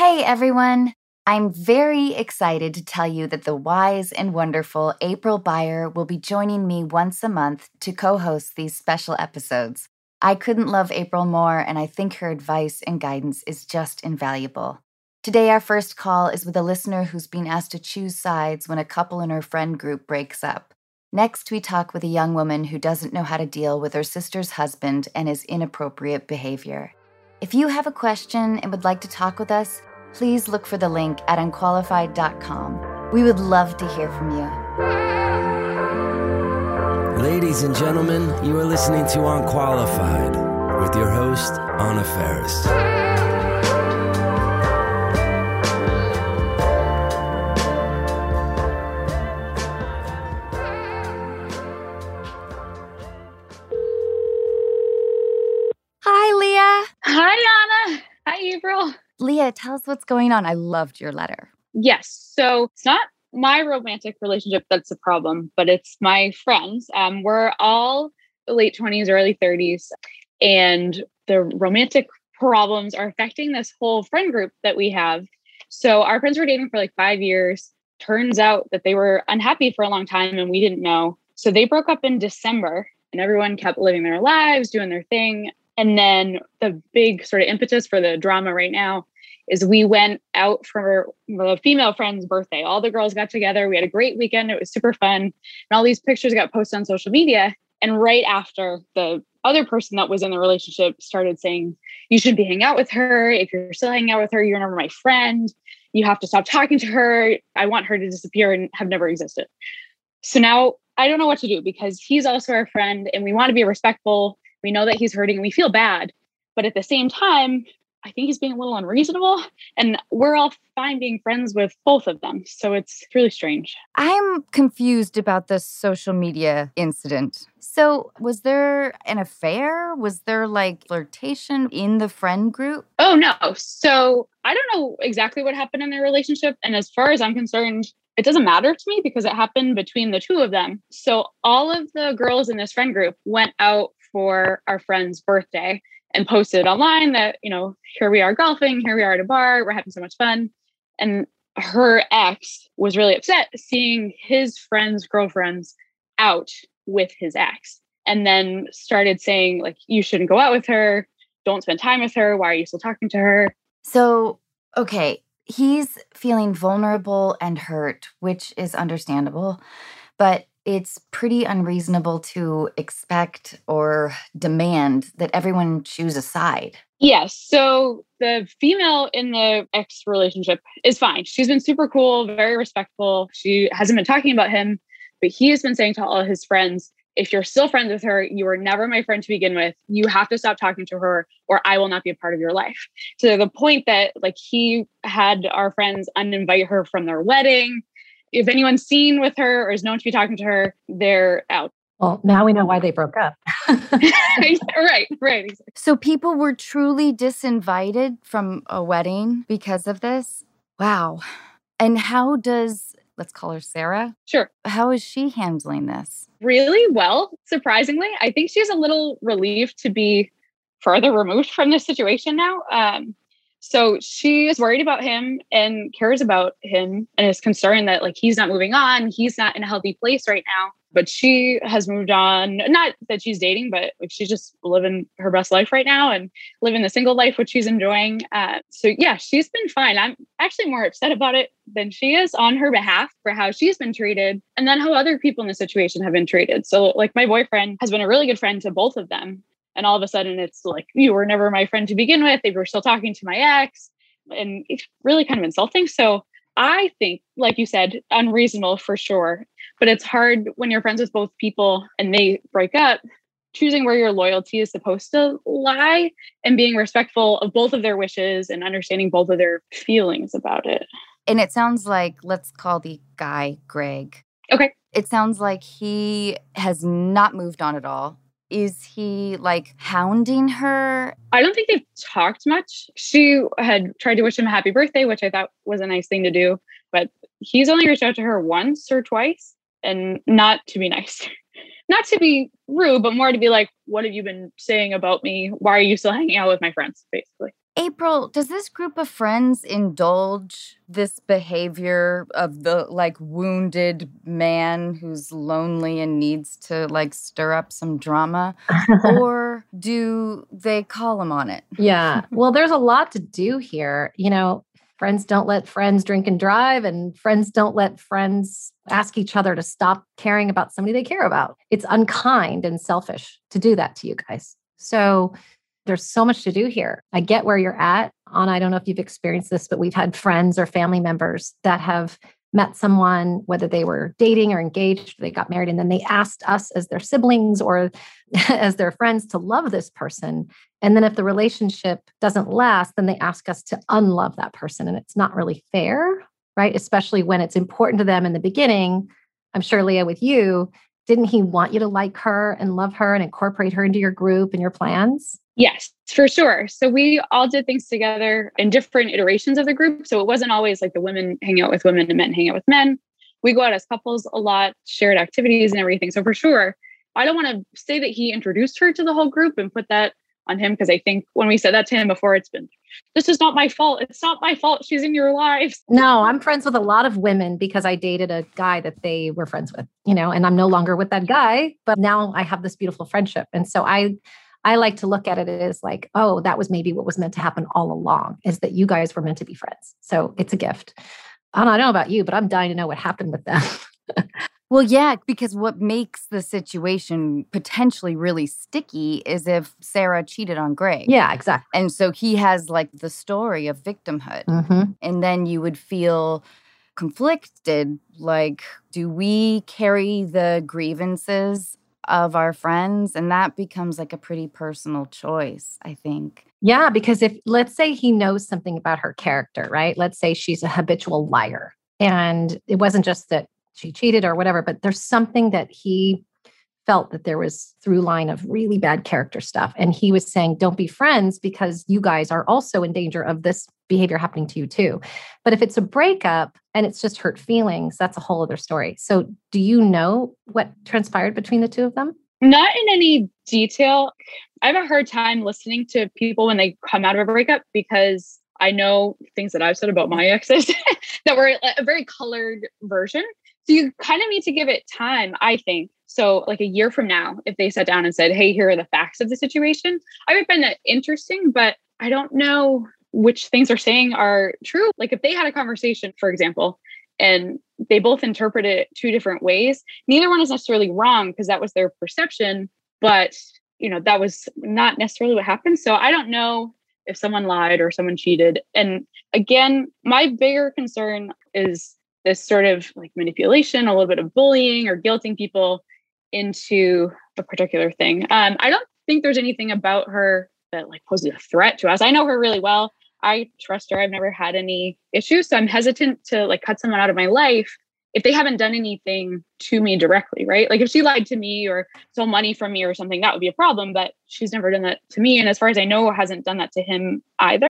Hey everyone! I'm very excited to tell you that the wise and wonderful April Beyer will be joining me once a month to co host these special episodes. I couldn't love April more, and I think her advice and guidance is just invaluable. Today, our first call is with a listener who's been asked to choose sides when a couple in her friend group breaks up. Next, we talk with a young woman who doesn't know how to deal with her sister's husband and his inappropriate behavior. If you have a question and would like to talk with us, please look for the link at unqualified.com. We would love to hear from you. Ladies and gentlemen, you are listening to Unqualified with your host, Anna Faris. Leah, tell us what's going on. I loved your letter. Yes. So it's not my romantic relationship that's the problem, but it's my friends. Um, we're all late 20s, early 30s, and the romantic problems are affecting this whole friend group that we have. So our friends were dating for like five years. Turns out that they were unhappy for a long time and we didn't know. So they broke up in December and everyone kept living their lives, doing their thing. And then the big sort of impetus for the drama right now is we went out for a female friend's birthday. All the girls got together. We had a great weekend. It was super fun. And all these pictures got posted on social media. And right after the other person that was in the relationship started saying, You should be hanging out with her. If you're still hanging out with her, you're never my friend. You have to stop talking to her. I want her to disappear and have never existed. So now I don't know what to do because he's also our friend and we want to be respectful. We know that he's hurting and we feel bad. But at the same time, I think he's being a little unreasonable. And we're all fine being friends with both of them. So it's really strange. I'm confused about the social media incident. So, was there an affair? Was there like flirtation in the friend group? Oh, no. So I don't know exactly what happened in their relationship. And as far as I'm concerned, it doesn't matter to me because it happened between the two of them. So all of the girls in this friend group went out for our friend's birthday and posted online that, you know, here we are golfing, here we are at a bar, we're having so much fun. And her ex was really upset seeing his friends' girlfriends out with his ex and then started saying, like, you shouldn't go out with her, don't spend time with her, why are you still talking to her? So, okay, he's feeling vulnerable and hurt, which is understandable. But it's pretty unreasonable to expect or demand that everyone choose a side. Yes. So the female in the ex relationship is fine. She's been super cool, very respectful. She hasn't been talking about him, but he has been saying to all his friends, if you're still friends with her, you were never my friend to begin with. You have to stop talking to her, or I will not be a part of your life. To the point that, like, he had our friends uninvite her from their wedding if anyone's seen with her or is known to be talking to her, they're out. Well, now we know why they broke up. right, right. So people were truly disinvited from a wedding because of this? Wow. And how does, let's call her Sarah? Sure. How is she handling this? Really well, surprisingly. I think she's a little relieved to be further removed from this situation now. Um, so she is worried about him and cares about him and is concerned that like he's not moving on, he's not in a healthy place right now. But she has moved on. Not that she's dating, but like she's just living her best life right now and living the single life, which she's enjoying. Uh, so yeah, she's been fine. I'm actually more upset about it than she is on her behalf for how she's been treated and then how other people in the situation have been treated. So like my boyfriend has been a really good friend to both of them and all of a sudden it's like you were never my friend to begin with they were still talking to my ex and it's really kind of insulting. So i think like you said unreasonable for sure but it's hard when you're friends with both people and they break up choosing where your loyalty is supposed to lie and being respectful of both of their wishes and understanding both of their feelings about it. And it sounds like let's call the guy greg. Okay. It sounds like he has not moved on at all is he like hounding her? I don't think they've talked much. She had tried to wish him a happy birthday, which I thought was a nice thing to do, but he's only reached out to her once or twice and not to be nice. not to be rude, but more to be like, what have you been saying about me? Why are you still hanging out with my friends? Basically. April, does this group of friends indulge this behavior of the like wounded man who's lonely and needs to like stir up some drama? or do they call him on it? Yeah. Well, there's a lot to do here. You know, friends don't let friends drink and drive, and friends don't let friends ask each other to stop caring about somebody they care about. It's unkind and selfish to do that to you guys. So, there's so much to do here. I get where you're at. On, I don't know if you've experienced this, but we've had friends or family members that have met someone, whether they were dating or engaged, they got married, and then they asked us as their siblings or as their friends to love this person. And then if the relationship doesn't last, then they ask us to unlove that person. And it's not really fair, right? Especially when it's important to them in the beginning. I'm sure, Leah, with you, didn't he want you to like her and love her and incorporate her into your group and your plans? Yes, for sure. So we all did things together in different iterations of the group. So it wasn't always like the women hang out with women and men hang out with men. We go out as couples a lot, shared activities and everything. So for sure, I don't want to say that he introduced her to the whole group and put that on him because I think when we said that to him before, it's been, this is not my fault. It's not my fault. She's in your lives. No, I'm friends with a lot of women because I dated a guy that they were friends with, you know, and I'm no longer with that guy, but now I have this beautiful friendship. And so I, I like to look at it as like, oh, that was maybe what was meant to happen all along is that you guys were meant to be friends. So it's a gift. I don't know about you, but I'm dying to know what happened with them. well, yeah, because what makes the situation potentially really sticky is if Sarah cheated on Greg. Yeah, exactly. And so he has like the story of victimhood. Mm-hmm. And then you would feel conflicted like, do we carry the grievances of our friends and that becomes like a pretty personal choice i think. Yeah because if let's say he knows something about her character right? Let's say she's a habitual liar and it wasn't just that she cheated or whatever but there's something that he felt that there was through line of really bad character stuff and he was saying don't be friends because you guys are also in danger of this behavior happening to you too. But if it's a breakup and it's just hurt feelings that's a whole other story. So do you know what transpired between the two of them? Not in any detail. I have a hard time listening to people when they come out of a breakup because I know things that I've said about my exes that were a very colored version. So you kind of need to give it time, I think, so, like a year from now, if they sat down and said, Hey, here are the facts of the situation, I would find that interesting, but I don't know which things they're saying are true. Like if they had a conversation, for example, and they both interpret it two different ways, neither one is necessarily wrong because that was their perception, but you know, that was not necessarily what happened. So I don't know if someone lied or someone cheated. And again, my bigger concern is this sort of like manipulation, a little bit of bullying or guilting people into a particular thing. Um, I don't think there's anything about her that like poses a threat to us. I know her really well. I trust her. I've never had any issues. So I'm hesitant to like cut someone out of my life if they haven't done anything to me directly, right? Like if she lied to me or stole money from me or something, that would be a problem. But she's never done that to me. And as far as I know, hasn't done that to him either.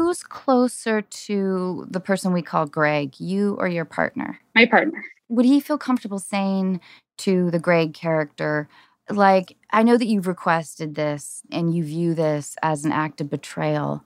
Who's closer to the person we call Greg, you or your partner? My partner. Would he feel comfortable saying to the Greg character, like, I know that you've requested this and you view this as an act of betrayal,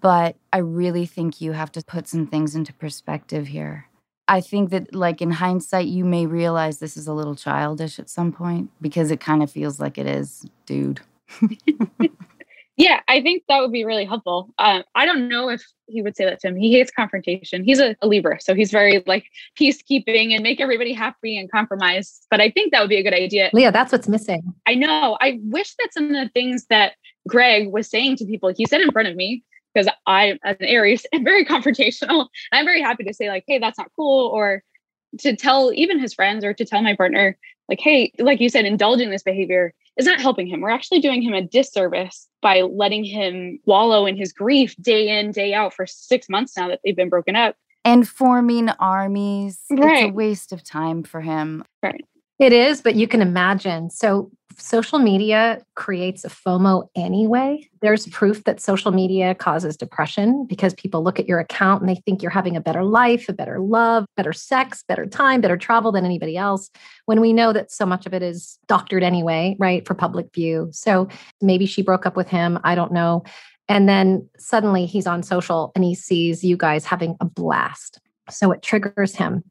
but I really think you have to put some things into perspective here. I think that, like, in hindsight, you may realize this is a little childish at some point because it kind of feels like it is, dude. Yeah, I think that would be really helpful. Um, I don't know if he would say that to him. He hates confrontation. He's a, a, Libra, so he's very like peacekeeping and make everybody happy and compromise. But I think that would be a good idea. Leah, that's what's missing. I know. I wish that some of the things that Greg was saying to people, he said in front of me, because I, as an Aries, am very confrontational. I'm very happy to say like, "Hey, that's not cool," or to tell even his friends or to tell my partner like, "Hey, like you said, indulging this behavior is not helping him. We're actually doing him a disservice by letting him wallow in his grief day in, day out for six months now that they've been broken up. And forming armies. Right. It's a waste of time for him. Right. It is, but you can imagine. So, social media creates a FOMO anyway. There's proof that social media causes depression because people look at your account and they think you're having a better life, a better love, better sex, better time, better travel than anybody else, when we know that so much of it is doctored anyway, right, for public view. So, maybe she broke up with him. I don't know. And then suddenly he's on social and he sees you guys having a blast. So, it triggers him.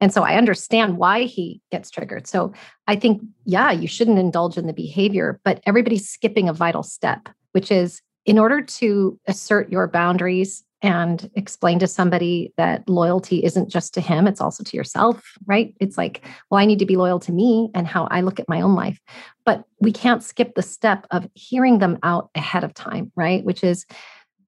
And so I understand why he gets triggered. So I think, yeah, you shouldn't indulge in the behavior, but everybody's skipping a vital step, which is in order to assert your boundaries and explain to somebody that loyalty isn't just to him, it's also to yourself, right? It's like, well, I need to be loyal to me and how I look at my own life. But we can't skip the step of hearing them out ahead of time, right? Which is,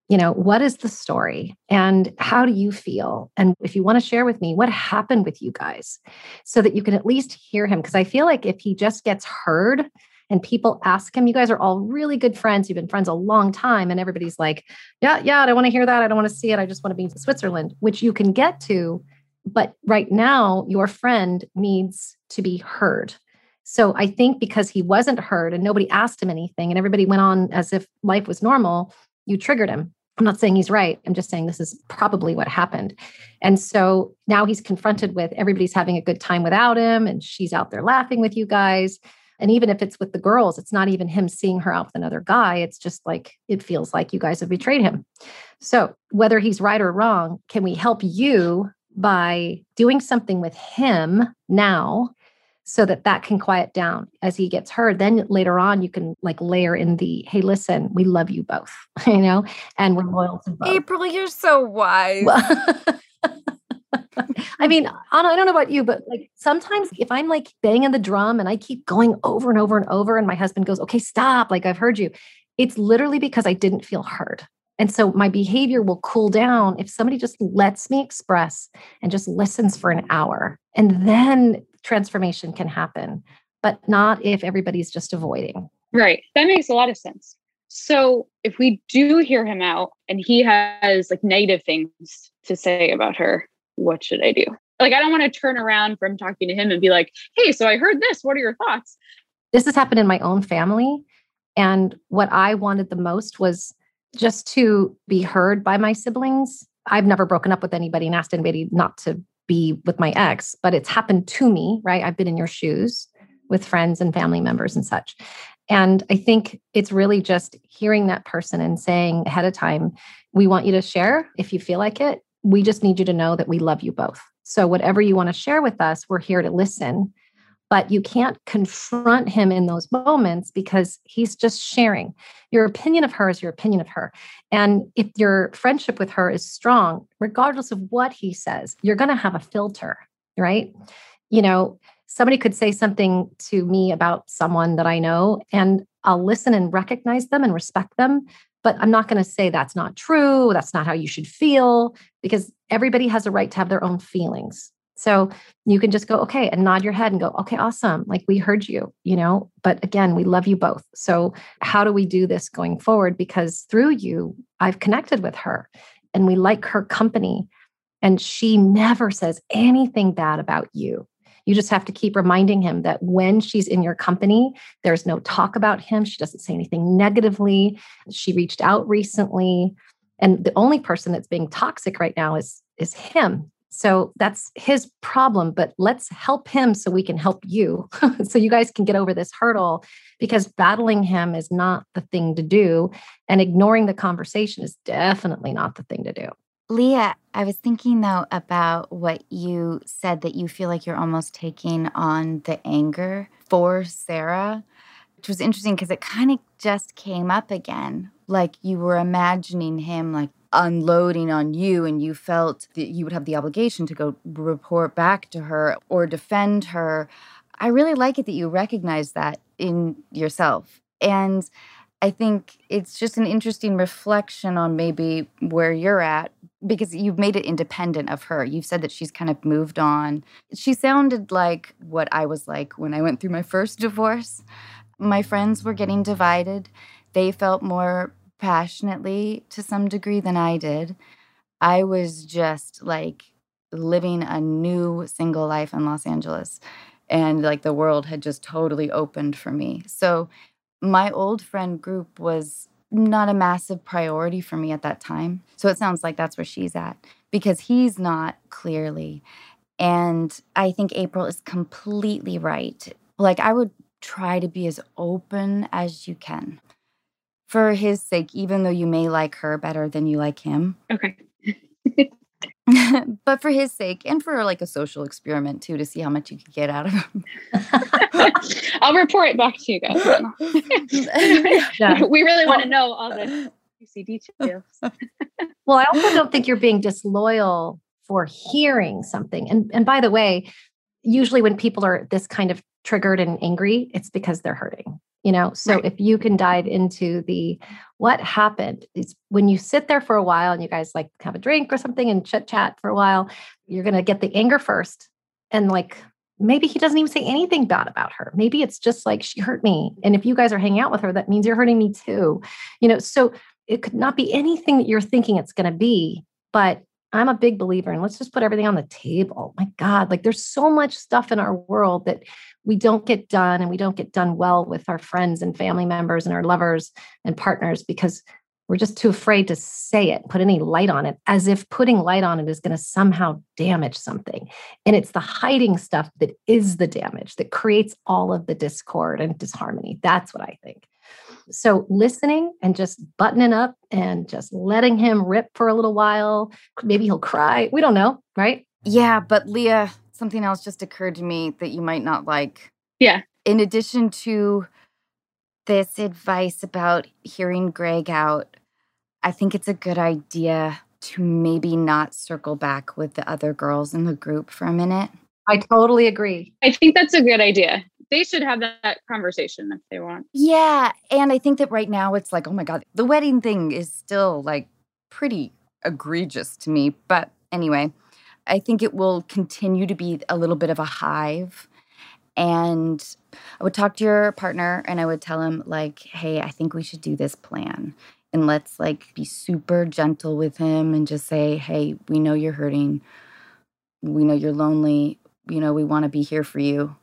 you know, what is the story and how do you feel? And if you want to share with me what happened with you guys so that you can at least hear him. Because I feel like if he just gets heard and people ask him, you guys are all really good friends, you've been friends a long time, and everybody's like, yeah, yeah, I don't want to hear that. I don't want to see it. I just want to be in Switzerland, which you can get to. But right now, your friend needs to be heard. So I think because he wasn't heard and nobody asked him anything and everybody went on as if life was normal, you triggered him. I'm not saying he's right. I'm just saying this is probably what happened. And so now he's confronted with everybody's having a good time without him, and she's out there laughing with you guys. And even if it's with the girls, it's not even him seeing her out with another guy. It's just like it feels like you guys have betrayed him. So, whether he's right or wrong, can we help you by doing something with him now so that that can quiet down as he gets heard then later on you can like layer in the hey listen we love you both you know and we're loyal to both April, you're so wise. I mean, Anna, I don't know about you, but like sometimes if I'm like banging the drum and I keep going over and over and over, and my husband goes, okay, stop, like I've heard you, it's literally because I didn't feel heard. And so my behavior will cool down if somebody just lets me express and just listens for an hour. And then transformation can happen, but not if everybody's just avoiding. Right. That makes a lot of sense. So if we do hear him out and he has like negative things to say about her, what should I do? Like, I don't want to turn around from talking to him and be like, hey, so I heard this. What are your thoughts? This has happened in my own family. And what I wanted the most was just to be heard by my siblings. I've never broken up with anybody and asked anybody not to be with my ex, but it's happened to me, right? I've been in your shoes with friends and family members and such. And I think it's really just hearing that person and saying ahead of time, we want you to share if you feel like it. We just need you to know that we love you both. So, whatever you want to share with us, we're here to listen. But you can't confront him in those moments because he's just sharing. Your opinion of her is your opinion of her. And if your friendship with her is strong, regardless of what he says, you're going to have a filter, right? You know, somebody could say something to me about someone that I know, and I'll listen and recognize them and respect them. But I'm not going to say that's not true. That's not how you should feel, because everybody has a right to have their own feelings. So you can just go, okay, and nod your head and go, okay, awesome. Like we heard you, you know, but again, we love you both. So how do we do this going forward? Because through you, I've connected with her and we like her company. And she never says anything bad about you. You just have to keep reminding him that when she's in your company, there's no talk about him. She doesn't say anything negatively. She reached out recently. And the only person that's being toxic right now is, is him so that's his problem, but let's help him so we can help you. so you guys can get over this hurdle because battling him is not the thing to do. And ignoring the conversation is definitely not the thing to do. Leah, I was thinking though about what you said that you feel like you're almost taking on the anger for Sarah, which was interesting because it kind of just came up again. Like you were imagining him like unloading on you and you felt that you would have the obligation to go report back to her or defend her. I really like it that you recognize that in yourself. And I think it's just an interesting reflection on maybe where you're at because you've made it independent of her. You've said that she's kind of moved on. She sounded like what I was like when I went through my first divorce. My friends were getting divided. They felt more passionately to some degree than I did. I was just like living a new single life in Los Angeles. And like the world had just totally opened for me. So my old friend group was not a massive priority for me at that time. So it sounds like that's where she's at because he's not clearly. And I think April is completely right. Like, I would try to be as open as you can for his sake, even though you may like her better than you like him. Okay. but for his sake and for like a social experiment too to see how much you could get out of him. I'll report back to you guys. yeah. We really want to know all the juicy details. well, I also don't think you're being disloyal for hearing something. And and by the way, usually when people are this kind of triggered and angry, it's because they're hurting. You know, so right. if you can dive into the what happened, it's when you sit there for a while and you guys like have a drink or something and chit chat for a while, you're going to get the anger first. And like maybe he doesn't even say anything bad about her. Maybe it's just like she hurt me. And if you guys are hanging out with her, that means you're hurting me too. You know, so it could not be anything that you're thinking it's going to be, but I'm a big believer and let's just put everything on the table. My God, like there's so much stuff in our world that we don't get done and we don't get done well with our friends and family members and our lovers and partners because we're just too afraid to say it, put any light on it, as if putting light on it is going to somehow damage something. And it's the hiding stuff that is the damage that creates all of the discord and disharmony. That's what I think. So listening and just buttoning up and just letting him rip for a little while. Maybe he'll cry. We don't know, right? Yeah, but Leah, something else just occurred to me that you might not like. Yeah. In addition to this advice about hearing Greg out, I think it's a good idea to maybe not circle back with the other girls in the group for a minute. I totally agree. I think that's a good idea they should have that, that, conversation if they want. Yeah. And I think that right now it's like, oh my God, the wedding thing is still like pretty egregious to me. But anyway, I think it will continue to be a little bit of a hive. And I would talk to your partner and I would tell him, like, hey, I think we should do this plan. And let's like be super gentle with him and just say, hey, we know you're hurting. We know you're lonely. You know, we want to be here for you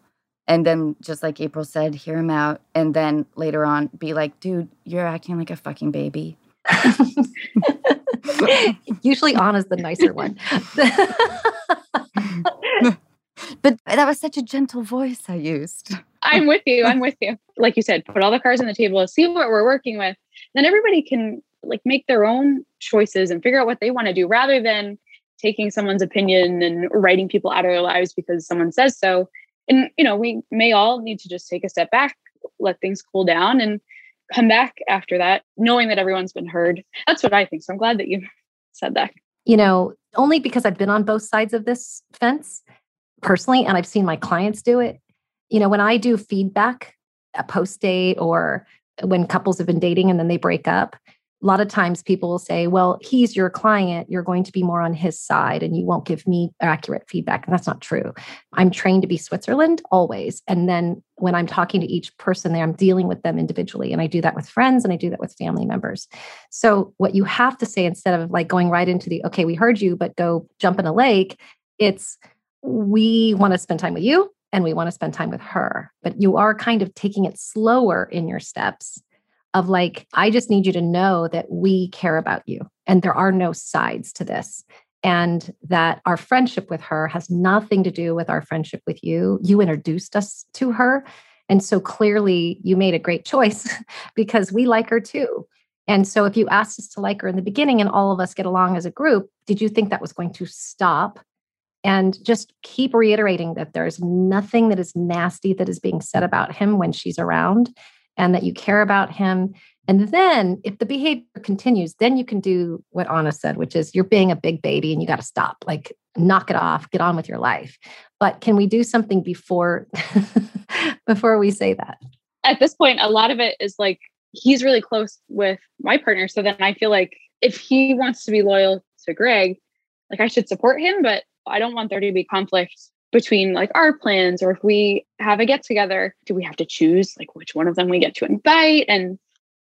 and then just like April said, hear him out, and then later on be like, dude, you're acting like a fucking baby. Usually Anna's the nicer one. but that was such a gentle voice I used. I'm with you. I'm with you. Like you said, put all the cards on the table, see what we're working with. Then everybody can like make their own choices and figure out what they want to do rather than taking someone's opinion and writing people out of their lives because someone says so and you know we may all need to just take a step back let things cool down and come back after that knowing that everyone's been heard. That's what i think so i'm glad that you said that. You know only because i've been on both sides of this fence personally and i've seen my clients do it. You know when i do feedback a post date or when couples have been dating and then they break up a lot of times people will say, well, he's your client. You're going to be more on his side and you won't give me accurate feedback. And that's not true. I'm trained to be Switzerland always. And then when I'm talking to each person there, I'm dealing with them individually. And I do that with friends and I do that with family members. So, what you have to say instead of like going right into the, okay, we heard you, but go jump in a lake, it's, we want to spend time with you and we want to spend time with her. But you are kind of taking it slower in your steps of like, I just need you to know that we care about you and there are no sides to this. And that our friendship with her has nothing to do with our friendship with you. You introduced us to her. And so clearly you made a great choice because we like her too. And so if you asked us to like her in the beginning and all of us get along as a group, did you think that was going to stop? And just keep reiterating that there's nothing that is nasty that is being said about him when she's around and that you care about him. And then if the behavior continues, then you can do what Anna said, which is you're being a big baby and you got to stop, like knock it off, get on with your life. But can we do something before before we say that? At this point, a lot of it is like he's really close with my partner. So then I feel like if he wants to be loyal to Greg, like I should support him, but I don't want there to be conflict between like our plans or if we have a get together, do we have to choose like which one of them we get to invite and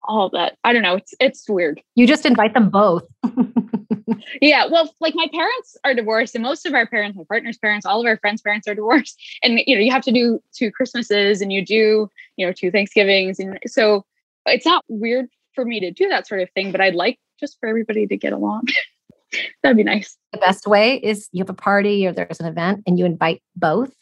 all that. I don't know. It's it's weird. You just invite them both. yeah. Well, like my parents are divorced, and most of our parents, my partner's parents, all of our friends' parents are divorced. And you know, you have to do two Christmases and you do, you know, two Thanksgivings. And so it's not weird for me to do that sort of thing, but I'd like just for everybody to get along. That'd be nice. The best way is you have a party or there's an event and you invite both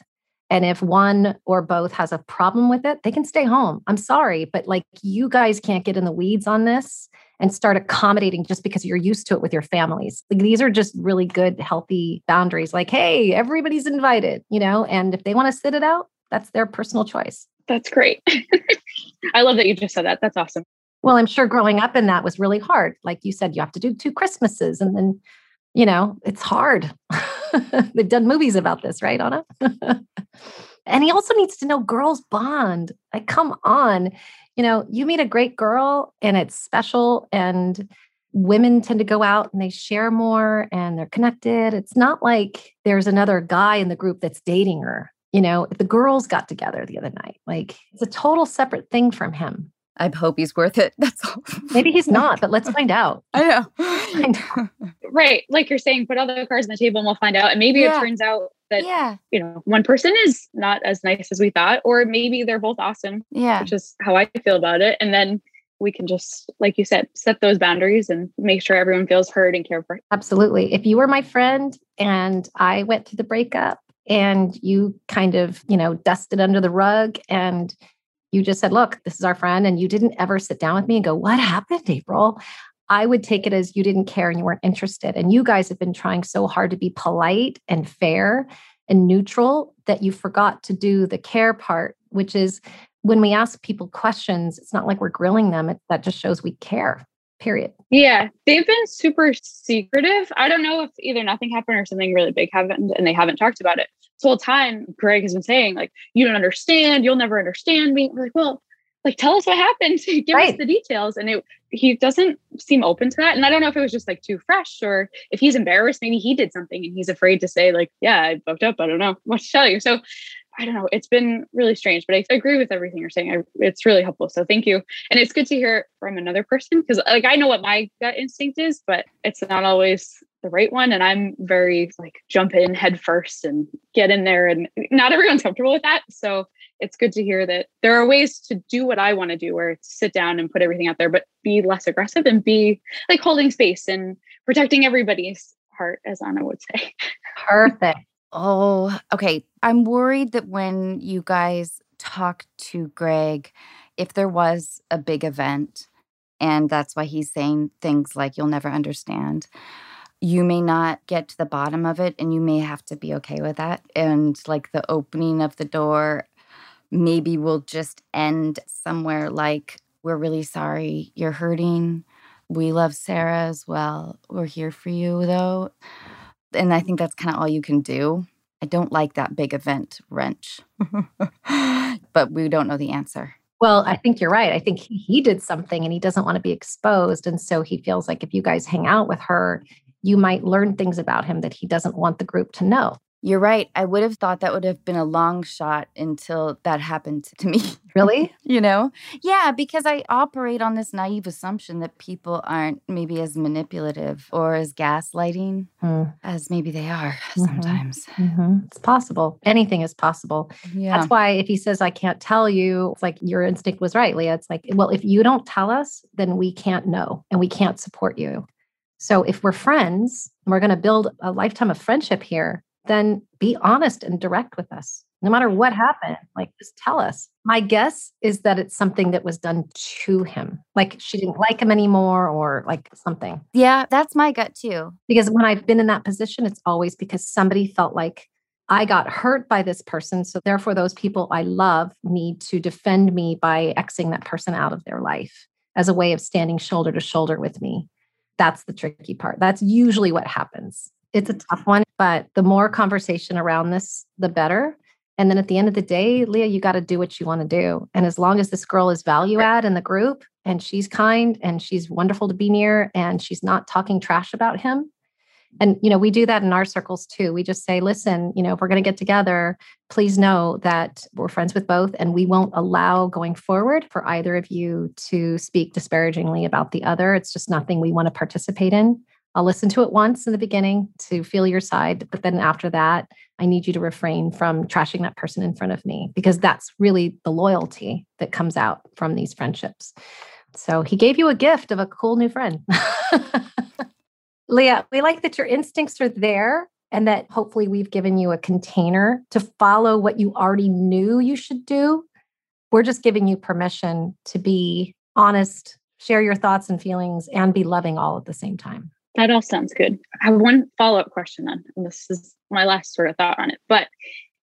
and if one or both has a problem with it, they can stay home. I'm sorry, but like you guys can't get in the weeds on this and start accommodating just because you're used to it with your families. Like these are just really good, healthy boundaries. Like, hey, everybody's invited, you know, and if they want to sit it out, that's their personal choice. That's great. I love that you just said that. That's awesome. Well, I'm sure growing up in that was really hard. Like you said, you have to do two Christmases and then, you know, it's hard. They've done movies about this, right, Anna? and he also needs to know girls bond. Like, come on. You know, you meet a great girl and it's special, and women tend to go out and they share more and they're connected. It's not like there's another guy in the group that's dating her. You know, the girls got together the other night. Like, it's a total separate thing from him. I hope he's worth it. That's all. Maybe he's not, but let's find out. I know. I know. Right. Like you're saying, put all the cards on the table and we'll find out. And maybe yeah. it turns out that, yeah. you know, one person is not as nice as we thought, or maybe they're both awesome. Yeah. Which is how I feel about it. And then we can just, like you said, set those boundaries and make sure everyone feels heard and cared for. Absolutely. If you were my friend and I went through the breakup and you kind of, you know, dusted under the rug and you just said, look, this is our friend, and you didn't ever sit down with me and go, what happened, April? I would take it as you didn't care and you weren't interested. And you guys have been trying so hard to be polite and fair and neutral that you forgot to do the care part, which is when we ask people questions, it's not like we're grilling them. It, that just shows we care, period. Yeah. They've been super secretive. I don't know if either nothing happened or something really big happened and they haven't talked about it this whole time greg has been saying like you don't understand you'll never understand me we're like well like tell us what happened give right. us the details and it he doesn't seem open to that and i don't know if it was just like too fresh or if he's embarrassed maybe he did something and he's afraid to say like yeah i fucked up i don't know what to tell you so I don't know. It's been really strange, but I agree with everything you're saying. I, it's really helpful. So thank you. And it's good to hear from another person because, like, I know what my gut instinct is, but it's not always the right one. And I'm very like jump in head first and get in there. And not everyone's comfortable with that. So it's good to hear that there are ways to do what I want to do, where it's sit down and put everything out there, but be less aggressive and be like holding space and protecting everybody's heart, as Anna would say. Perfect. Oh, okay. I'm worried that when you guys talk to Greg, if there was a big event, and that's why he's saying things like, you'll never understand, you may not get to the bottom of it, and you may have to be okay with that. And like the opening of the door, maybe will just end somewhere like, we're really sorry you're hurting. We love Sarah as well. We're here for you, though and I think that's kind of all you can do. I don't like that big event wrench, but we don't know the answer. Well, I think you're right. I think he did something and he doesn't want to be exposed. And so he feels like if you guys hang out with her, you might learn things about him that he doesn't want the group to know. You're right. I would have thought that would have been a long shot until that happened to me. Really? you know? Yeah, because I operate on this naive assumption that people aren't maybe as manipulative or as gaslighting hmm. as maybe they are mm-hmm. sometimes. Mm-hmm. It's possible. Anything is possible. Yeah. That's why if he says, I can't tell you, it's like your instinct was right, Leah. It's like, well, if you don't tell us, then we can't know and we can't support you. So if we're friends and we're going to build a lifetime of friendship here, then be honest and direct with us. No matter what happened, like just tell us. My guess is that it's something that was done to him. Like she didn't like him anymore or like something. Yeah, that's my gut too. Because when I've been in that position, it's always because somebody felt like I got hurt by this person. So therefore, those people I love need to defend me by Xing that person out of their life as a way of standing shoulder to shoulder with me. That's the tricky part. That's usually what happens it's a tough one, but the more conversation around this, the better. And then at the end of the day, Leah, you got to do what you want to do. And as long as this girl is value add in the group and she's kind and she's wonderful to be near and she's not talking trash about him And, you know, we do that in our circles too. We just say, listen, you know, if we're going to get together, please know that we're friends with both and we won't allow going forward for either of you to speak disparagingly about the other. It's just nothing we want to participate in. I'll listen to it once in the beginning to feel your side. But then after that, I need you to refrain from trashing that person in front of me because that's really the loyalty that comes out from these friendships. So he gave you a gift of a cool new friend. Leah, we like that your instincts are there and that hopefully we've given you a container to follow what you already knew you should do. We're just giving you permission to be honest, share your thoughts and feelings, and be loving all at the same time. That all sounds good. I have one follow up question then, and this is my last sort of thought on it. But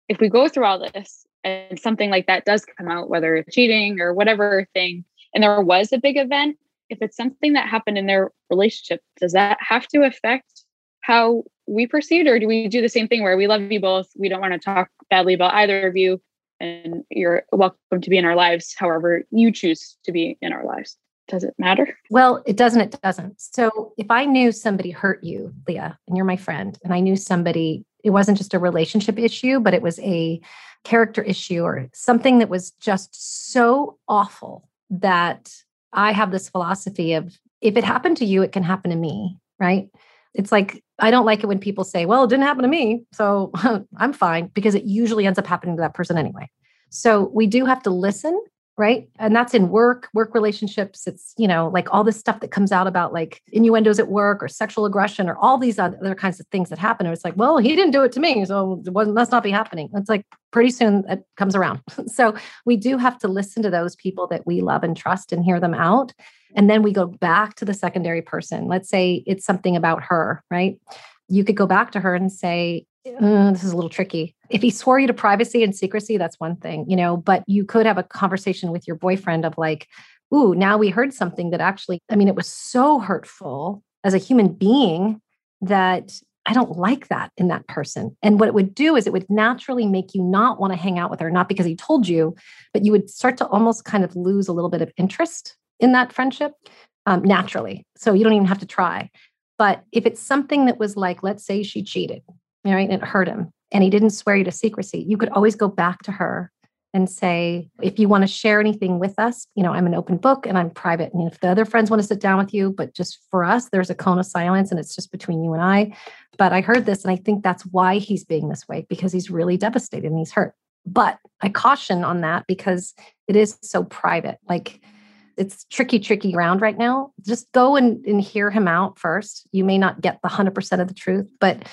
if we go through all this and something like that does come out, whether it's cheating or whatever thing, and there was a big event, if it's something that happened in their relationship, does that have to affect how we proceed, or do we do the same thing where we love you both? We don't want to talk badly about either of you, and you're welcome to be in our lives however you choose to be in our lives does it matter? Well, it doesn't. It doesn't. So if I knew somebody hurt you, Leah, and you're my friend, and I knew somebody, it wasn't just a relationship issue, but it was a character issue or something that was just so awful that I have this philosophy of if it happened to you, it can happen to me, right? It's like, I don't like it when people say, well, it didn't happen to me. So I'm fine because it usually ends up happening to that person anyway. So we do have to listen right? And that's in work work relationships. It's you know like all this stuff that comes out about like innuendos at work or sexual aggression or all these other kinds of things that happen. It's like well he didn't do it to me so it must not be happening. It's like pretty soon it comes around. So we do have to listen to those people that we love and trust and hear them out. And then we go back to the secondary person. Let's say it's something about her right? You could go back to her and say uh, this is a little tricky. If he swore you to privacy and secrecy, that's one thing, you know, but you could have a conversation with your boyfriend of like, ooh, now we heard something that actually, I mean, it was so hurtful as a human being that I don't like that in that person. And what it would do is it would naturally make you not want to hang out with her, not because he told you, but you would start to almost kind of lose a little bit of interest in that friendship um, naturally. So you don't even have to try. But if it's something that was like, let's say she cheated, right? And it hurt him and he didn't swear you to secrecy. You could always go back to her and say, if you want to share anything with us, you know, I'm an open book and I'm private. And if the other friends want to sit down with you, but just for us, there's a cone of silence and it's just between you and I. But I heard this and I think that's why he's being this way because he's really devastated and he's hurt. But I caution on that because it is so private. Like it's tricky, tricky ground right now. Just go and, and hear him out first. You may not get the 100% of the truth, but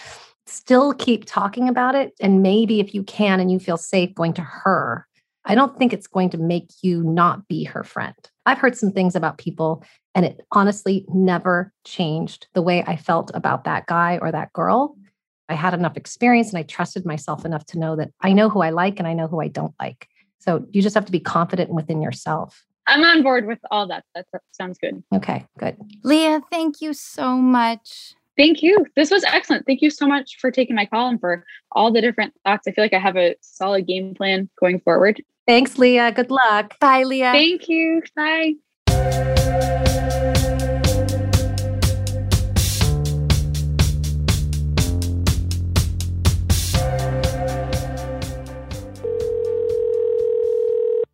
still keep talking about it. And maybe if you can and you feel safe going to her, I don't think it's going to make you not be her friend. I've heard some things about people, and it honestly never changed the way I felt about that guy or that girl. I had enough experience and I trusted myself enough to know that I know who I like and I know who I don't like. So you just have to be confident within yourself. I'm on board with all that. That sounds good. Okay, good. Leah, thank you so much. Thank you. This was excellent. Thank you so much for taking my call and for all the different thoughts. I feel like I have a solid game plan going forward. Thanks, Leah. Good luck. Bye, Leah. Thank you. Bye.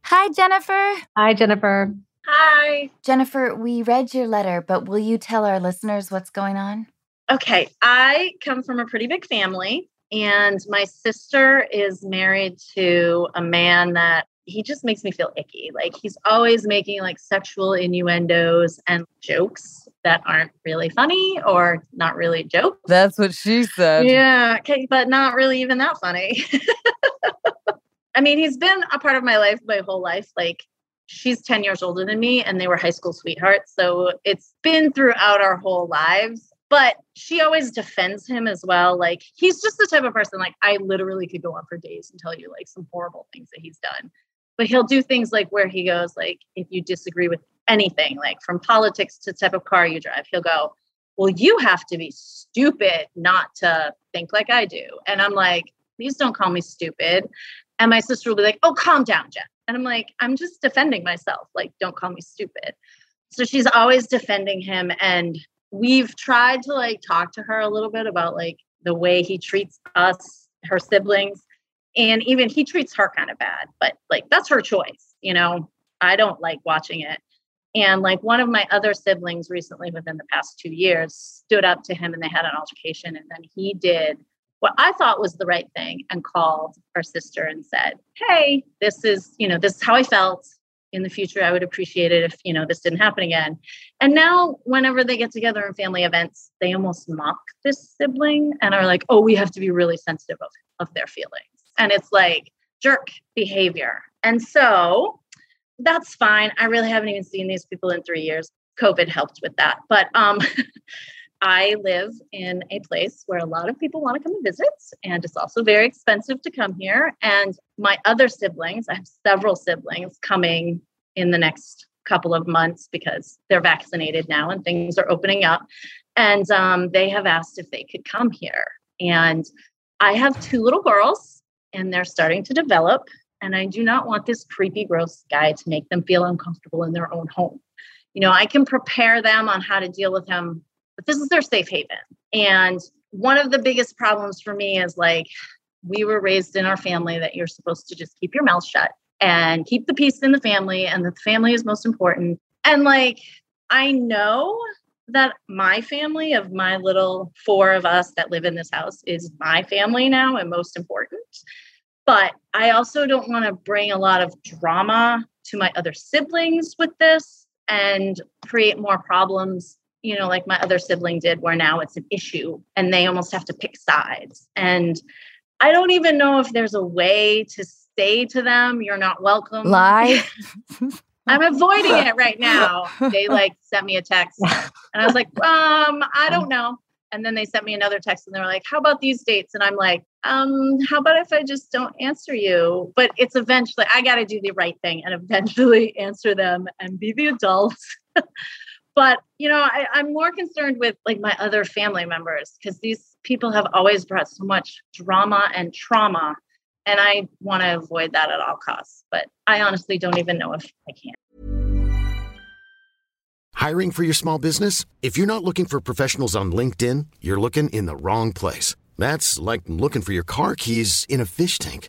Hi, Jennifer. Hi, Jennifer. Hi. Jennifer, we read your letter, but will you tell our listeners what's going on? Okay, I come from a pretty big family, and my sister is married to a man that he just makes me feel icky. Like he's always making like sexual innuendos and jokes that aren't really funny or not really jokes. That's what she said. Yeah, okay, but not really even that funny. I mean, he's been a part of my life my whole life. Like she's 10 years older than me and they were high school sweethearts. So it's been throughout our whole lives but she always defends him as well. Like he's just the type of person like I literally could go on for days and tell you like some horrible things that he's done. But he'll do things like where he goes like if you disagree with anything, like from politics to type of car you drive, he'll go, "Well, you have to be stupid not to think like I do." And I'm like, "Please don't call me stupid." And my sister will be like, "Oh, calm down, Jeff." And I'm like, "I'm just defending myself. Like, don't call me stupid." So she's always defending him and we've tried to like talk to her a little bit about like the way he treats us, her siblings, and even he treats her kind of bad, but like that's her choice, you know. I don't like watching it. And like one of my other siblings recently within the past two years stood up to him and they had an altercation. And then he did what I thought was the right thing and called our sister and said, Hey, this is, you know, this is how I felt. In the future, I would appreciate it if, you know, this didn't happen again. And now, whenever they get together in family events, they almost mock this sibling and are like, oh, we have to be really sensitive of, of their feelings. And it's like jerk behavior. And so that's fine. I really haven't even seen these people in three years. COVID helped with that. But um, I live in a place where a lot of people want to come and visit, and it's also very expensive to come here. And my other siblings, I have several siblings coming in the next couple of months because they're vaccinated now and things are opening up. And um, they have asked if they could come here. And I have two little girls, and they're starting to develop. And I do not want this creepy, gross guy to make them feel uncomfortable in their own home. You know, I can prepare them on how to deal with him but this is their safe haven. And one of the biggest problems for me is like, we were raised in our family that you're supposed to just keep your mouth shut and keep the peace in the family, and that the family is most important. And like, I know that my family of my little four of us that live in this house is my family now and most important. But I also don't want to bring a lot of drama to my other siblings with this and create more problems you know, like my other sibling did, where now it's an issue and they almost have to pick sides. And I don't even know if there's a way to say to them, you're not welcome. Lie. I'm avoiding it right now. They like sent me a text and I was like, um, I don't know. And then they sent me another text and they were like, how about these dates? And I'm like, um, how about if I just don't answer you? But it's eventually, I got to do the right thing and eventually answer them and be the adult. But you know I, i'm more concerned with like my other family members because these people have always brought so much drama and trauma and i want to avoid that at all costs but i honestly don't even know if i can. Hiring for your small business? If you're not looking for professionals on linkedin you're looking in the wrong place. That's like looking for your car keys in a fish tank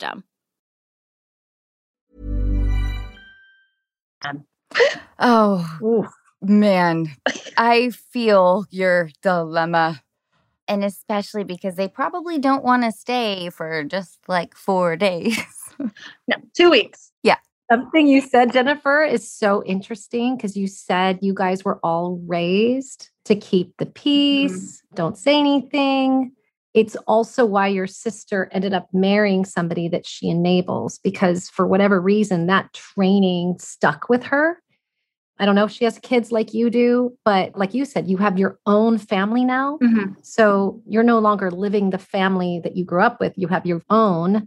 system. Oh, Ooh. man. I feel your dilemma. And especially because they probably don't want to stay for just like four days. no, two weeks. Yeah. Something you said, Jennifer, is so interesting because you said you guys were all raised to keep the peace, mm-hmm. don't say anything it's also why your sister ended up marrying somebody that she enables because for whatever reason that training stuck with her i don't know if she has kids like you do but like you said you have your own family now mm-hmm. so you're no longer living the family that you grew up with you have your own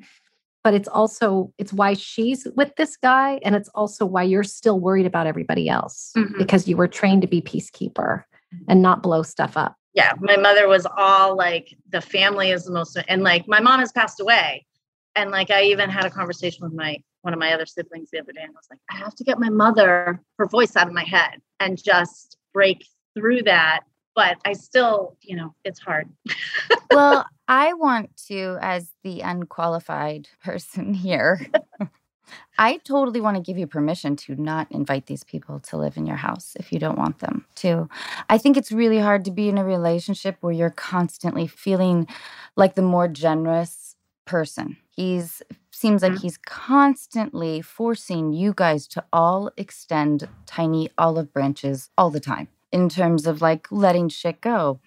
but it's also it's why she's with this guy and it's also why you're still worried about everybody else mm-hmm. because you were trained to be peacekeeper and not blow stuff up yeah, my mother was all like, the family is the most, and like my mom has passed away. And like, I even had a conversation with my, one of my other siblings the other day and I was like, I have to get my mother, her voice out of my head and just break through that. But I still, you know, it's hard. well, I want to, as the unqualified person here, I totally want to give you permission to not invite these people to live in your house if you don't want them to. I think it's really hard to be in a relationship where you're constantly feeling like the more generous person. He's seems like mm-hmm. he's constantly forcing you guys to all extend tiny olive branches all the time in terms of like letting shit go.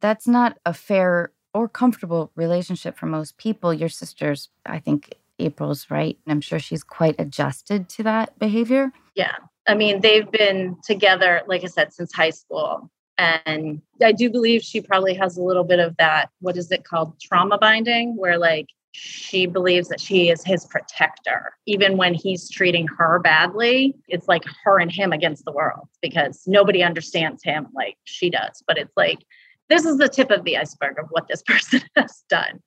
That's not a fair or comfortable relationship for most people. Your sisters, I think April's right. And I'm sure she's quite adjusted to that behavior. Yeah. I mean, they've been together, like I said, since high school. And I do believe she probably has a little bit of that, what is it called? Trauma binding, where like she believes that she is his protector. Even when he's treating her badly, it's like her and him against the world because nobody understands him like she does. But it's like, this is the tip of the iceberg of what this person has done.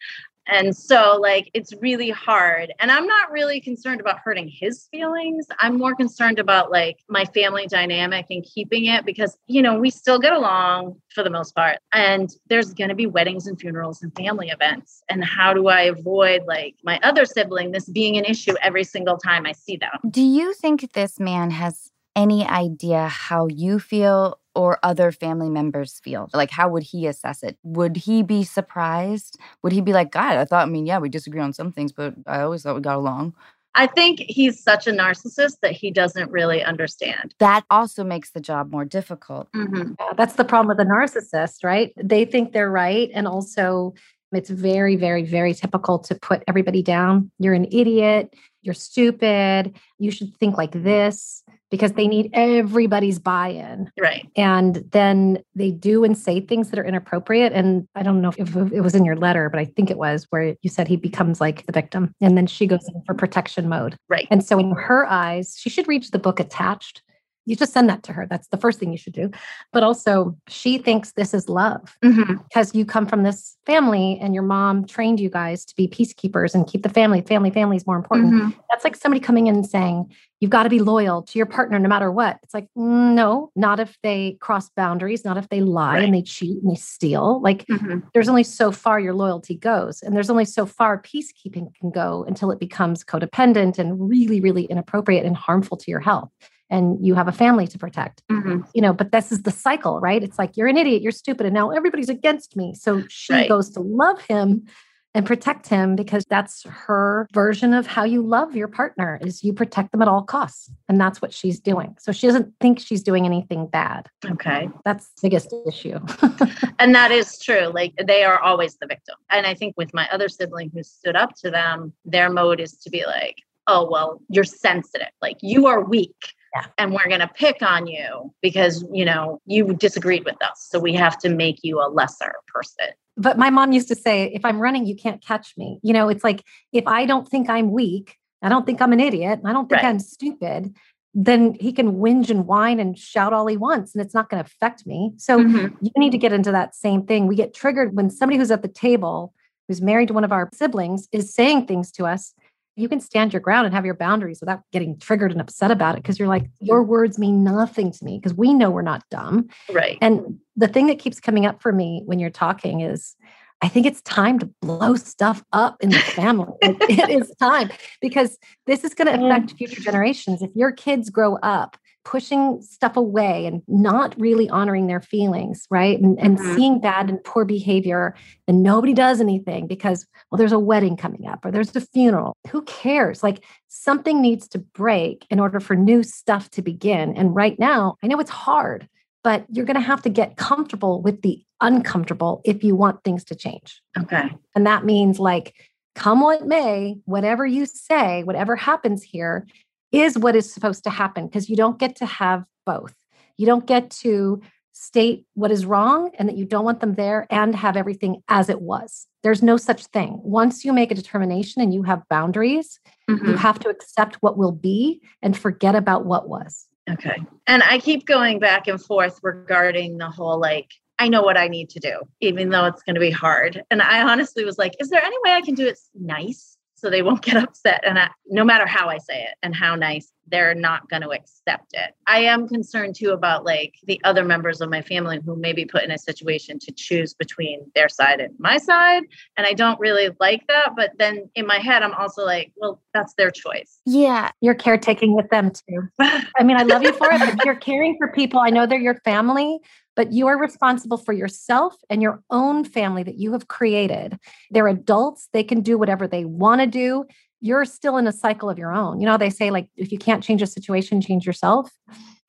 And so, like, it's really hard. And I'm not really concerned about hurting his feelings. I'm more concerned about, like, my family dynamic and keeping it because, you know, we still get along for the most part. And there's going to be weddings and funerals and family events. And how do I avoid, like, my other sibling, this being an issue every single time I see them? Do you think this man has any idea how you feel or other family members feel? Like, how would he assess it? Would he be surprised? Would he be like, God, I thought, I mean, yeah, we disagree on some things, but I always thought we got along? I think he's such a narcissist that he doesn't really understand. That also makes the job more difficult. Mm-hmm. Yeah, that's the problem with a narcissist, right? They think they're right. And also, it's very, very, very typical to put everybody down. You're an idiot. You're stupid. You should think like this because they need everybody's buy in. Right. And then they do and say things that are inappropriate. And I don't know if it was in your letter, but I think it was where you said he becomes like the victim. And then she goes in for protection mode. Right. And so, in her eyes, she should read the book attached. You just send that to her. That's the first thing you should do. But also, she thinks this is love Mm-hmm. because you come from this family and your mom trained you guys to be peacekeepers and keep the family. Family, family is more important. Mm-hmm. That's like somebody coming in and saying, you've got to be loyal to your partner no matter what. It's like, no, not if they cross boundaries, not if they lie Right. and they cheat and they steal. Like, Mhm. there's only so far your loyalty goes. And there's only so far peacekeeping can go until it becomes codependent and really, really inappropriate and harmful to your health. And you have a family to protect Mhm. you know, but this is the cycle, right? It's like you're an idiot, you're stupid, and now everybody's against me. So she Right. goes to love him and protect him because that's her version of how you love your partner is you protect them at all costs. And that's what she's doing. So she doesn't think she's doing anything bad. Okay. That's the biggest issue. And that is true. Like they are always the victim. And I think with my other sibling who stood up to them, their mode is to be like, oh, well, you're sensitive. Like you are weak. Yeah. And we're going to pick on you because, you know, you disagreed with us. So we have to make you a lesser person. but my mom used to say, if I'm running, you can't catch me. You know, it's like if I don't think I'm weak, I don't think I'm an idiot, I don't think Right. I'm stupid, then he can whinge and whine and shout all he wants, and it's not going to affect me. So Mhm. you need to get into that same thing. We get triggered when somebody who's at the table, who's married to one of our siblings, is saying things to us. You can stand your ground and have your boundaries without getting triggered and upset about it because you're like, your words mean nothing to me because we know we're not dumb. Right. And the thing that keeps coming up for me when you're talking is I think it's time to blow stuff up in the family. It is time because this is going to affect future generations. If your kids grow up pushing stuff away and not really honoring their feelings, right? And, and Mhm. seeing bad and poor behavior, and nobody does anything because, well, there's a wedding coming up or there's a funeral. Who cares? Like something needs to break in order for new stuff to begin. And right now, I know it's hard but you're going to have to get comfortable with the uncomfortable if you want things to change. Okay. And that means, like, come what may, whatever you say, whatever happens here is what is supposed to happen because you don't get to have both. You don't get to state what is wrong and that you don't want them there and have everything as it was. There's no such thing. Once you make a determination and you have boundaries, you Mhm. have to accept what will be and forget about what was. Okay. And I keep going back and forth regarding the whole like, I know what I need to do, even though it's going to be hard. And I honestly was like, is there any way I can do it nice so they won't get upset. And I, no matter how I say it and how nice, they're not going to accept it. I am concerned too about like the other members of my family who may be put in a situation to choose between their side and my side. And I don't really like that. But then in my head, I'm also like, well, that's their choice. Yeah. You're caretaking with them too. I mean, I love you for it, but you're caring for people. I know they're your family, but you are responsible for yourself and your own family that you have created. They're adults, they can do whatever they want to do. You're still in a cycle of your own. You know, they say, like, if you can't change a situation, change yourself.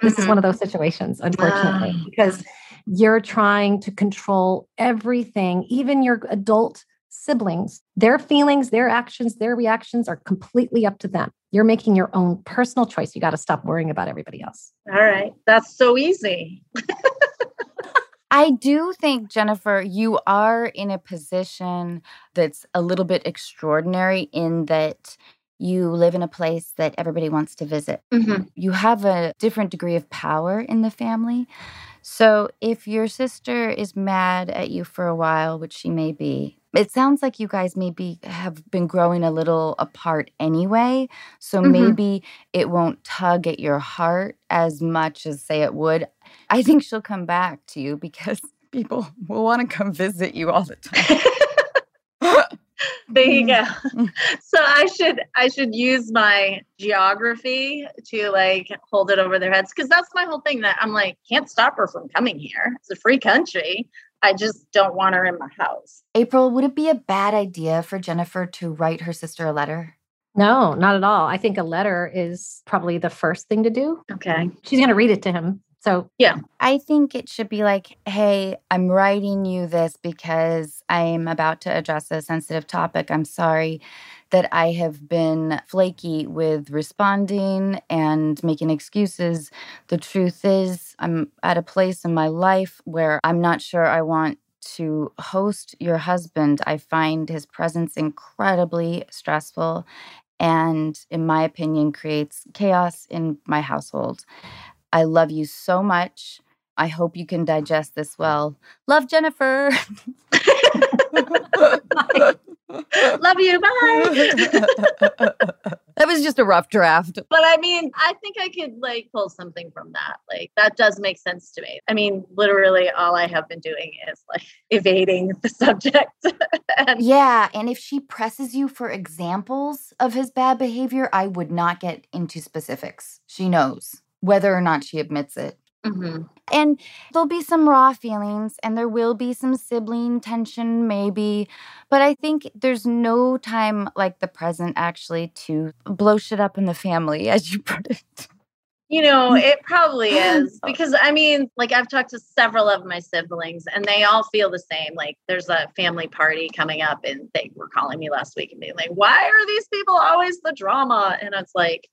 This mm-hmm. is one of those situations, unfortunately, uh. because you're trying to control everything, even your adult siblings. Their feelings, their actions, their reactions are completely up to them. You're making your own personal choice. You got to stop worrying about everybody else. All right. That's so easy. I do think, Jennifer, you are in a position that's a little bit extraordinary in that you live in a place that everybody wants to visit. Mm-hmm. You have a different degree of power in the family. So if your sister is mad at you for a while, which she may be, it sounds like you guys maybe have been growing a little apart anyway. So mm-hmm. maybe it won't tug at your heart as much as, say, it would. I think she'll come back to you because people will want to come visit you all the time. there you go. Mm. So I should I should use my geography to like hold it over their heads because that's my whole thing that I'm like can't stop her from coming here. It's a free country. I just don't want her in my house. April, would it be a bad idea for Jennifer to write her sister a letter? No, not at all. I think a letter is probably the first thing to do. Okay. She's going to read it to him. So, yeah. I think it should be like, hey, I'm writing you this because I'm about to address a sensitive topic. I'm sorry that I have been flaky with responding and making excuses. The truth is, I'm at a place in my life where I'm not sure I want to host your husband. I find his presence incredibly stressful and, in my opinion, creates chaos in my household. I love you so much. I hope you can mm-hmm. digest this well. Love Jennifer. Love you. Bye. that was just a rough draft. But I mean, I think I could like pull something from that. Like that does make sense to me. I mean, literally all I have been doing is like evading the subject. and yeah, and if she presses you for examples of his bad behavior, I would not get into specifics. She knows whether or not she admits it. Mm-hmm. And there'll be some raw feelings and there will be some sibling tension, maybe. But I think there's no time like the present actually to blow shit up in the family, as you put it. You know, it probably is because I mean, like I've talked to several of my siblings and they all feel the same. Like there's a family party coming up and they were calling me last week and being like, why are these people always the drama? And it's like,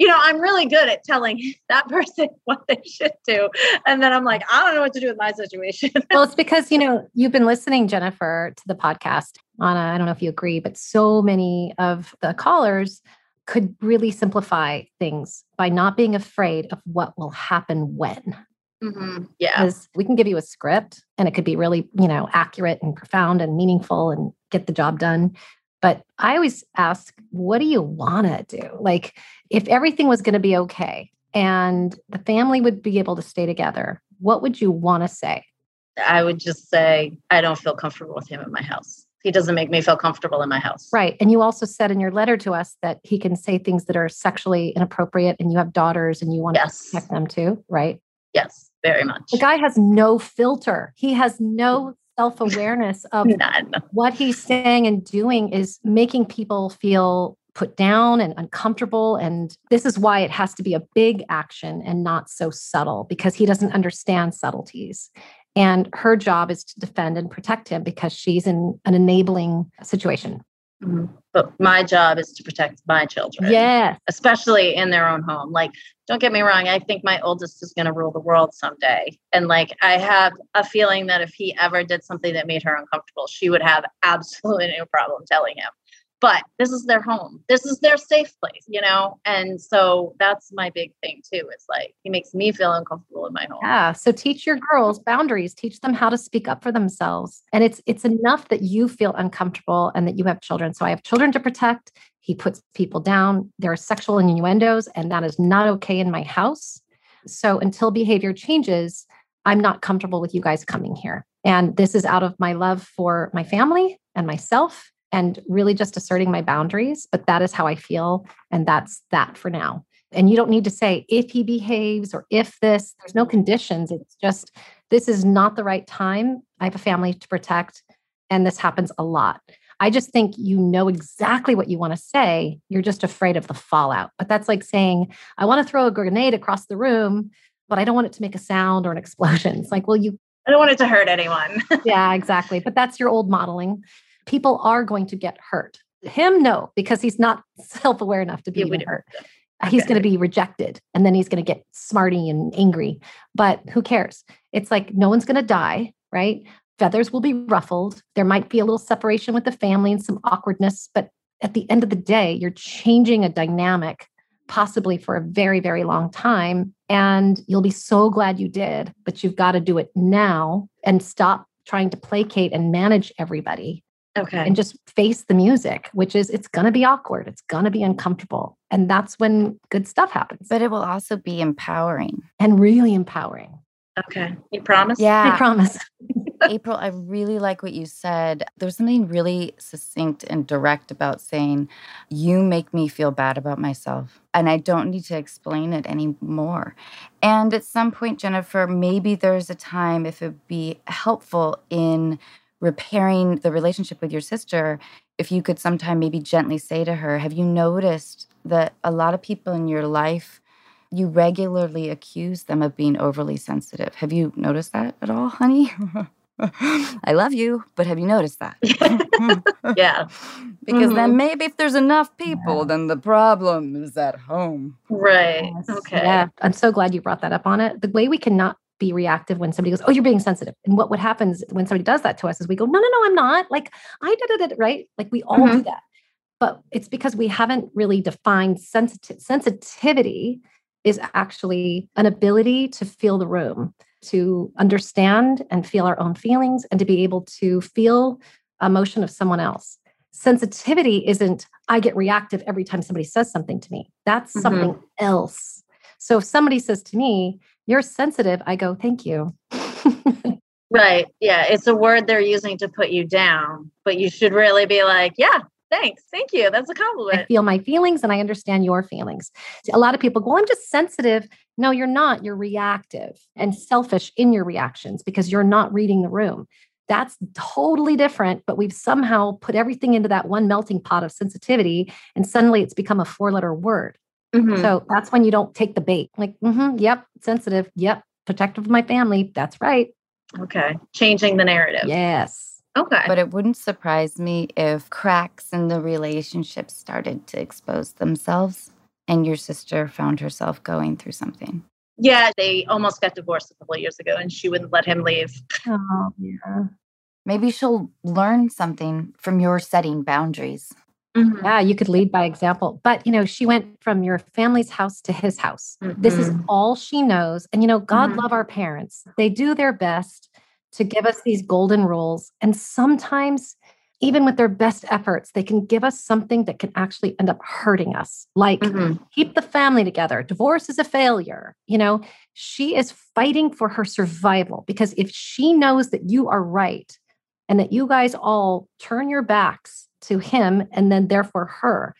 you know, I'm really good at telling that person what they should do. And then I'm like, I don't know what to do with my situation. well, it's because, you know, you've been listening, Jennifer, to the podcast. Anna, I don't know if you agree, but so many of the callers could really simplify things by not being afraid of what will happen when. Mm-hmm. Yeah. Because we can give you a script and it could be really, you know, accurate and profound and meaningful and get the job done. But I always ask, what do you want to do? Like, if everything was going to be okay and the family would be able to stay together, what would you want to say? I would just say, I don't feel comfortable with him in my house. He doesn't make me feel comfortable in my house. Right. And you also said in your letter to us that he can say things that are sexually inappropriate and you have daughters and you want yes. to protect them too, right? Yes, very much. The guy has no filter. He has no self awareness of None. what he's saying and doing is making people feel put down and uncomfortable. And this is why it has to be a big action and not so subtle because he doesn't understand subtleties. And her job is to defend and protect him because she's in an enabling situation. Mm-hmm. But my job is to protect my children. Yes. Especially in their own home. Like, don't get me wrong, I think my oldest is going to rule the world someday. And like, I have a feeling that if he ever did something that made her uncomfortable, she would have absolutely no problem telling him. But this is their home. This is their safe place, you know? And so that's my big thing too. It's like he makes me feel uncomfortable in my home. Yeah. So teach your girls boundaries, teach them how to speak up for themselves. And it's it's enough that you feel uncomfortable and that you have children. So I have children to protect. He puts people down. There are sexual innuendos, and that is not okay in my house. So until behavior changes, I'm not comfortable with you guys coming here. And this is out of my love for my family and myself and really just asserting my boundaries. But that is how I feel. And that's that for now. And you don't need to say if he behaves or if this, there's no conditions. It's just this is not the right time. I have a family to protect. And this happens a lot. I just think you know exactly what you want to say. You're just afraid of the fallout. But that's like saying, I want to throw a grenade across the room, but I don't want it to make a sound or an explosion. It's like, well, you. I don't want it to hurt anyone. yeah, exactly. But that's your old modeling. People are going to get hurt. Him, no, because he's not self aware enough to be even hurt. Okay. He's going to be rejected and then he's going to get smarty and angry. But who cares? It's like no one's going to die, right? feathers will be ruffled. There might be a little separation with the family and some awkwardness, but at the end of the day, you're changing a dynamic possibly for a very, very long time. And you'll be so glad you did, but you've got to do it now and stop trying to placate and manage everybody. Okay. And just face the music, which is it's going to be awkward. It's going to be uncomfortable. And that's when good stuff happens. But it will also be empowering and really empowering. Okay. You promise? Yeah. I promise. April, I really like what you said. There's something really succinct and direct about saying, You make me feel bad about myself. And I don't need to explain it anymore. And at some point, Jennifer, maybe there's a time if it'd be helpful in repairing the relationship with your sister, if you could sometime maybe gently say to her, Have you noticed that a lot of people in your life? you regularly accuse them of being overly sensitive. Have you noticed that at all, honey? I love you, but have you noticed that? yeah. because mm-hmm. then maybe if there's enough people, yeah. then the problem is at home. Right. Yes. Okay. Yeah. I'm so glad you brought that up on it. The way we cannot be reactive when somebody goes, Oh, you're being sensitive. And what, what happens when somebody does that to us is we go, No, no, no, I'm not. Like I did it, right? Like we all mm-hmm. do that. But it's because we haven't really defined sensitivity. sensitivity is actually an ability to feel the room to understand and feel our own feelings and to be able to feel emotion of someone else. Sensitivity isn't, I get reactive every time somebody says something to me. That's mm-hmm. something else. So if somebody says to me, You're sensitive, I go, Thank you. right. Yeah. It's a word they're using to put you down, but you should really be like, Yeah, Thanks. Thank you. That's a compliment. I feel my feelings and I understand your feelings. See, a lot of people go, well, I'm just sensitive. No, you're not. You're reactive and selfish in your reactions because you're not reading the room. That's totally different, but we've somehow put everything into that one melting pot of sensitivity, and suddenly it's become a four letter word. Mm-hmm. So that's when you don't take the bait. Like, mm-hmm, yep, sensitive. Yep, protective of my family. That's right. Okay. Changing the narrative. Yes. Okay. But it wouldn't surprise me if cracks in the relationship started to expose themselves and your sister found herself going through something. Yeah, they almost got divorced a couple of years ago and she wouldn't let him leave. Oh, yeah. Maybe she'll learn something from your setting boundaries. Mm-hmm. Yeah, you could lead by example. But, you know, she went from your family's house to his house. Mm-hmm. This is mm-hmm. all she knows. And, you know, God mm-hmm. love our parents. They do their best to give us these golden rules. And sometimes, even with their best efforts, they can give us something that can actually end up hurting us, like mm-hmm. keep the family together. Divorce is a failure. You know, she is fighting for her survival because if she knows that you are right and that you guys all turn your backs to him and then therefore her,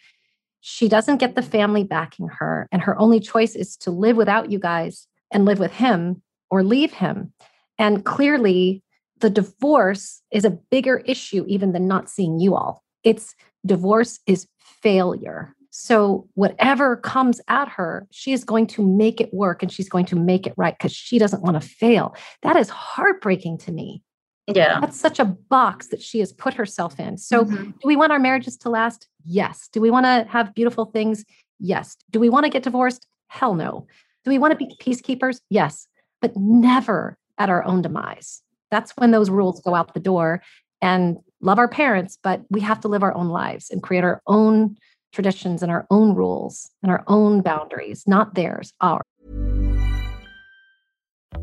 she doesn't get the family backing her. And her only choice is to live without you guys and live with him or leave him. And clearly, the divorce is a bigger issue even than not seeing you all. It's divorce is failure. So, whatever comes at her, she is going to make it work and she's going to make it right because she doesn't want to fail. That is heartbreaking to me. Yeah. That's such a box that she has put herself in. So, mm-hmm. do we want our marriages to last? Yes. Do we want to have beautiful things? Yes. Do we want to get divorced? Hell no. Do we want to be peacekeepers? Yes. But never at our own demise. That's when those rules go out the door. and love our parents, but we have to live our own lives and create our own traditions and our own rules and our own boundaries, not theirs, ours.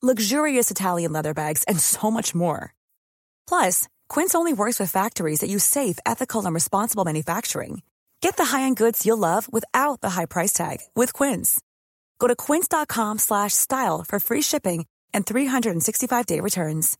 luxurious Italian leather bags, and so much more. Plus, Quince only works with factories that use safe, ethical, and responsible manufacturing. Get the high-end goods you'll love without the high price tag with Quince. Go to quince.com/style for free shipping and 365-day returns.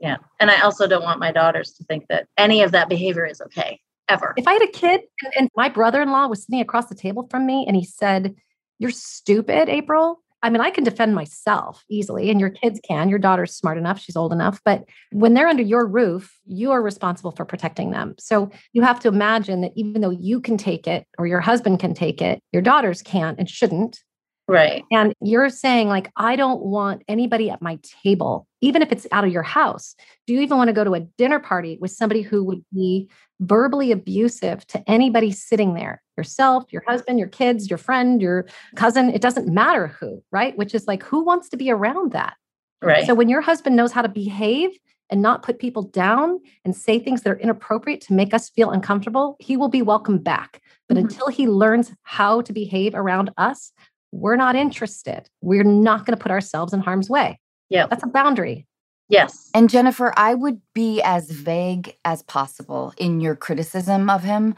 Yeah. And I also don't want my daughters to think that any of that behavior is okay ever. If I had a kid and, and my brother in law was sitting across the table from me and he said, You're stupid, April. I mean, I can defend myself easily, and your kids can. Your daughter's smart enough, she's old enough. But when they're under your roof, you are responsible for protecting them. So you have to imagine that even though you can take it or your husband can take it, your daughters can't and shouldn't. Right. And you're saying, like, I don't want anybody at my table, even if it's out of your house. Do you even want to go to a dinner party with somebody who would be verbally abusive to anybody sitting there? Yourself, your husband, your kids, your friend, your cousin, it doesn't matter who, right? Which is like, who wants to be around that? Right. So when your husband knows how to behave and not put people down and say things that are inappropriate to make us feel uncomfortable, he will be welcome back. But Mhm. until he learns how to behave around us, we're not interested. We're not going to put ourselves in harm's way. Yeah. That's a boundary. Yes. And Jennifer, I would be as vague as possible in your criticism of him.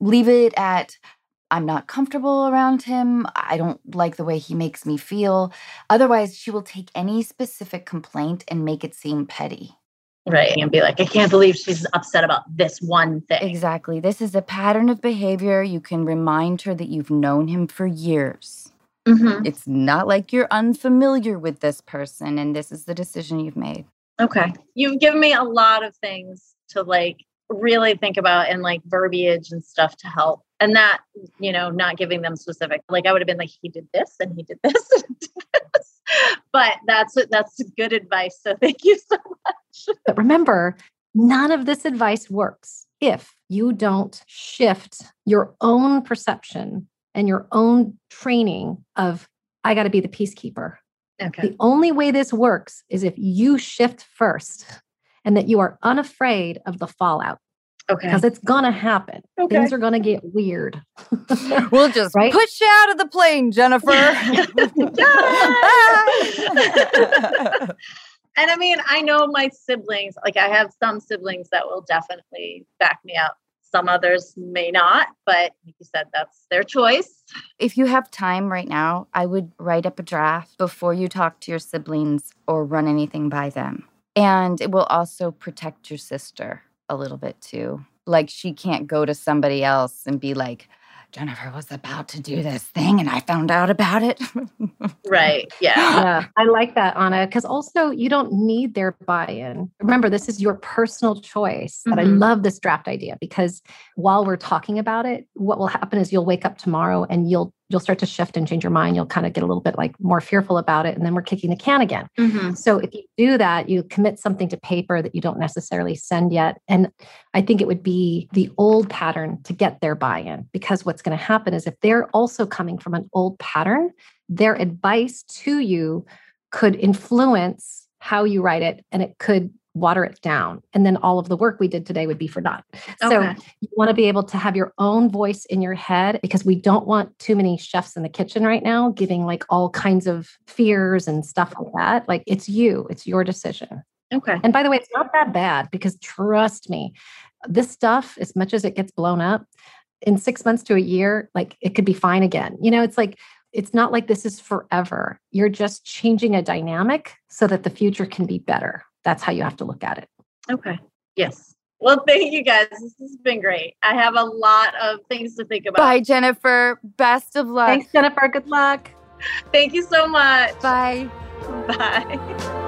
Leave it at I'm not comfortable around him. I don't like the way he makes me feel. Otherwise, she will take any specific complaint and make it seem petty. right. And be like, I can't believe she's upset about this one thing. Exactly. This is a pattern of behavior. You can remind her that you've known him for years. Mhm. It's not like you're unfamiliar with this person and this is the decision you've made. Okay. You've given me a lot of things to like really think about and like verbiage and stuff to help. And that, you know, not giving them specific. Like I would have been like, he did this and he did this and did this. But that's that's good advice. So thank you so much. But remember, none of this advice works if you don't shift your own perception and your own training of, I got to be the peacekeeper. Okay. The only way this works is if you shift first and that you are unafraid of the fallout Okay. because it's going to happen. Okay. Things are going to get weird. We'll just Right? push you out of the plane, Jennifer. And I mean, I know my siblings, like I have some siblings that will definitely back me up. Some others may not, but like you said, that's their choice. if you have time right now, I would write up a draft before you talk to your siblings or run anything by them. And it will also protect your sister a little bit too. Like she can't go to somebody else and be like, Jennifer was about to do this thing and I found out about it. Right. Yeah. yeah, I like that, Anna, because also you don't need their buy in. Remember, this is your personal choice. But I Mhm. love this draft idea because while we're talking about it, what will happen is you'll wake up tomorrow and you'll you'll start to shift and change your mind. You'll kind of get a little bit like more fearful about it. And then we're kicking the can again. Mhm. So if you do that, you commit something to paper that you don't necessarily send yet. And I think it would be the old pattern to get their buy in because what's going to happen is if they're also coming from an old pattern, their advice to you could influence how you write it and it could water it down. And then all of the work we did today would be for naught. So Okay. you want to be able to have your own voice in your head because we don't want too many chefs in the kitchen right now giving like all kinds of fears and stuff like that. Like it's you, it's your decision. Okay. And by the way, it's not that bad because trust me, this stuff, as much as it gets blown up, in six months to a year, like it could be fine again. You know, it's like, it's not like this is forever. You're just changing a dynamic so that the future can be better. That's how you have to look at it. Okay. Yes. Well, thank you guys. This has been great. I have a lot of things to think about. Bye, Jennifer. Best of luck. Thanks, Jennifer. Good luck. Thank you so much. Bye. Bye.